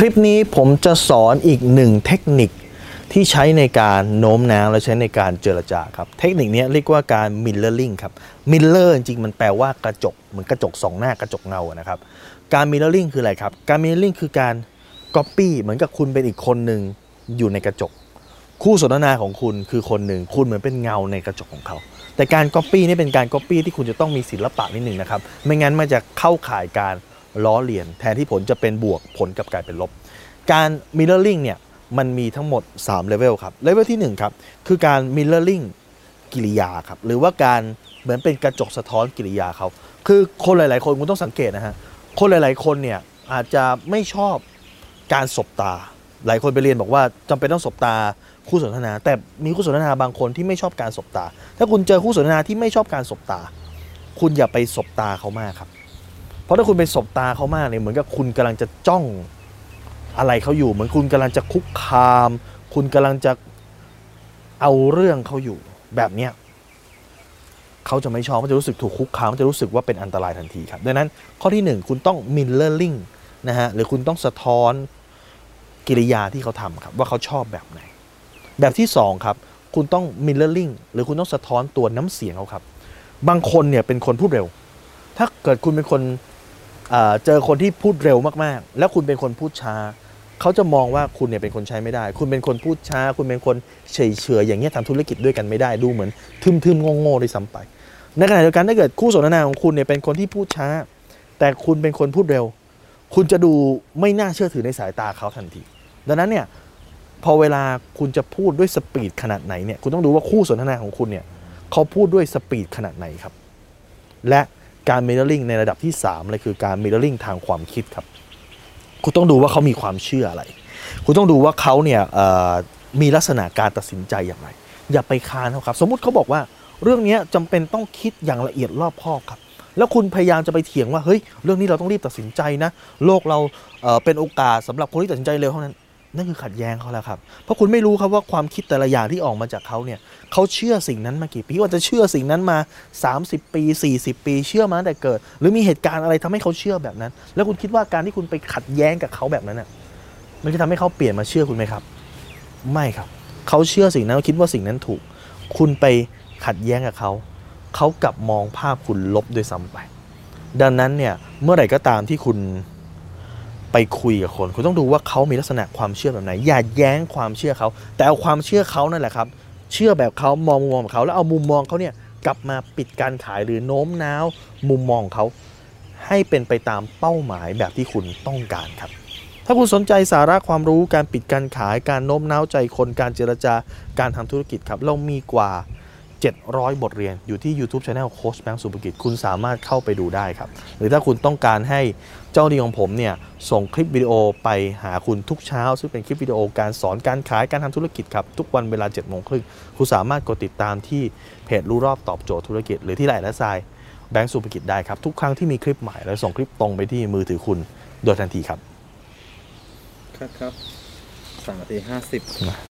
คลิปนี้ผมจะสอนอีกหนึ่งเทคนิคที่ใช้ในการโน้มน้าวและใช้ในการเจรจาครับ เทคนิคนี้เรียกว่าการ mirroring ครับ mirror จริงมันแปลว่ากระจกเหมือนกระจกสองหน้ากระจกเงาอะนะครับ การ mirroring คืออะไรครับ การ mirroring คือการ copy เหมือนกับคุณเป็นอีกคนหนึ่งอยู่ในกระจก คู่สนทนาของคุณคือคนหนึ่งคุณเหมือนเป็นเงาในกระจกของเขา แต่การ Copy นี่เป็นการ Copy ที่คุณจะต้องมีศิลปะนิดหนึ่งนะครับไม่งั้นมันจะเข้าข่ายการ ล้อเลียน แทนที่ผลจะเป็นบวกผลกลับกลายเป็นลบ การ Mirroring เนี่ยมันมีทั้งหมด3เลเวลครับเลเวลที่1ครับคือการ Mirroring กิริยาครับหรือว่าการเหมือนเป็นกระจกสะท้อนกิริยาเขาคือคนหลาย ๆ คนคุณต้องสังเกตนะฮะคนหลาย ๆ คนเนี่ยอาจจะไม่ชอบการสบตา หลายคนไปเรียนบอกว่าจำเป็นต้องสบตาคู่สนทนา แต่มีคู่สนทนาบางคนที่ไม่ชอบการสบตา ถ้าคุณเจอคู่สนทนาที่ไม่ชอบการสบตา คุณอย่าไปสบตาเขามากครับ เพราะถ้าคุณไปสบตาเขามากเนี่ยเหมือนกับคุณกำลังจะจ้องอะไรเขาอยู่ เหมือนคุณกำลังจะคุกคาม คุณกำลังจะเอาเรื่องเขาอยู่แบบเนี้ยเขาจะไม่ชอบเขาจะรู้สึกถูกคุกคามเขาจะรู้สึกว่าเป็นอันตรายทันทีครับดังนั้นข้อที่หนึ่งคุณต้อง mirroring นะฮะหรือคุณต้องสะท้อนกิริยาที่เขาทำครับว่าเขาชอบแบบไหน แบบที่สองครับ คุณต้อง mirroring หรือคุณต้องสะท้อนตัวน้ำเสียงเขาครับ บางคนเนี่ยเป็นคนพูดเร็ว ถ้าเกิดคุณเป็นคน เจอคนที่พูดเร็วมากๆ แล้วคุณเป็นคนพูดช้า เขาจะมองว่าคุณเนี่ยเป็นคนใช้ไม่ได้ คุณเป็นคนพูดช้า คุณเป็นคนเฉยเฉยอย่างเงี้ยทำธุรกิจด้วยกันไม่ได้ดูเหมือนทึมๆโง่ๆด้วยซ้ำไปในขณะเดียวกันถ้าเกิดคู่สนทนาของคุณเนี่ยเป็นคนที่พูดช้า แต่คุณเป็นคนพูดเร็ว คุณจะดูไม่น่าเชื่อถือในสายตาเขาทันที ดังนั้นเนี่ยพอเวลาคุณจะพูดด้วยสปีดขนาดไหนเนี่ยคุณต้องดูว่าคู่สนทนาของคุณเนี่ยเขาพูดด้วยสปีดขนาดไหนครับ และ การ mirroring ในระดับที่3เลยคือการ mirroring ทางความคิดครับ คุณต้องดูว่าเขามีความเชื่ออะไร คุณต้องดูว่าเขาเนี่ยมีลักษณะการตัดสินใจอย่างไร อย่าไปคานเขาครับ สมมุติเขาบอกว่าเรื่องนี้ยจำเป็นต้องคิดอย่างละเอียดรอบคอบครับ แล้วคุณพยายามจะไปเถียงว่าเฮ้ยเรื่องนี้เราต้องรีบตัดสินใจนะ โลกเราเเป็นโอกาสสำหรับคนที่ตัดสินใจเร็วเท่านั้น นั่นคือขัดแย้งเขาแล้วครับ เพราะคุณไม่รู้ครับว่าความคิดแต่ละอย่างที่ออกมาจากเขาเนี่ยเขาเชื่อสิ่งนั้นมากี่ปีว่าจะเชื่อสิ่งนั้นมา 30 ปี 40 ปี เชื่อมาตั้งแต่เกิด หรือมีเหตุการณ์อะไรทำให้เขาเชื่อแบบนั้น แล้วคุณคิดว่าการที่คุณไปขัดแย้งกับเขาแบบนั้นน่ะมันจะทำให้เขาเปลี่ยนมาเชื่อคุณไหมครับ ไม่ครับเขาเชื่อสิ่งนั้นคิดว่าสิ่งนั้นถูก คุณไปขัดแย้งกับเขาเขากลับมองภาพคุณลบด้วยซ้ำไป ดังนั้นเนี่ยเมื่อไหร่ก็ตามที่คุณ ไปคุยกับคน คุณต้องดูว่าเขามีลักษณะความเชื่อแบบไหน อย่าแย้งความเชื่อเขา แต่เอาความเชื่อเขานั่นแหละครับ เชื่อแบบเขามองมุมมองของเขา แล้วเอามุมมองเขาเนี่ยกลับมาปิดการขายหรือโน้มน้าว มุมมองเขา ให้เป็นไปตามเป้าหมายแบบที่คุณต้องการครับ ถ้าคุณสนใจสาระความรู้การปิดการขายการโน้มน้าวใจคนการเจรจาการทำธุรกิจครับเรามีกว่า 700 บทเรียนอยู่ที่ YouTube Channel โค้ชแบงค์สุภกิจ คุณสามารถเข้าไปดูได้ครับ หรือถ้าคุณต้องการให้เจ้าดีของผมเนี่ย ส่งคลิปวิดีโอไปหาคุณทุกเช้า ซึ่งเป็นคลิปวิดีโอการสอนการขายการทำธุรกิจครับ ทุกวันเวลา7โมงครึ่งคุณสามารถกดติดตามที่เพจรู้รอบตอบโจทย์ธุรกิจ หรือที่ไลน์และทรายแบงค์สุภกิจได้ครับทุกครั้งที่มีคลิปใหม่เราส่งคลิปตรงไปที่มือถือคุณโดยทันทีครับครับครับสามนาทีห้าสิบ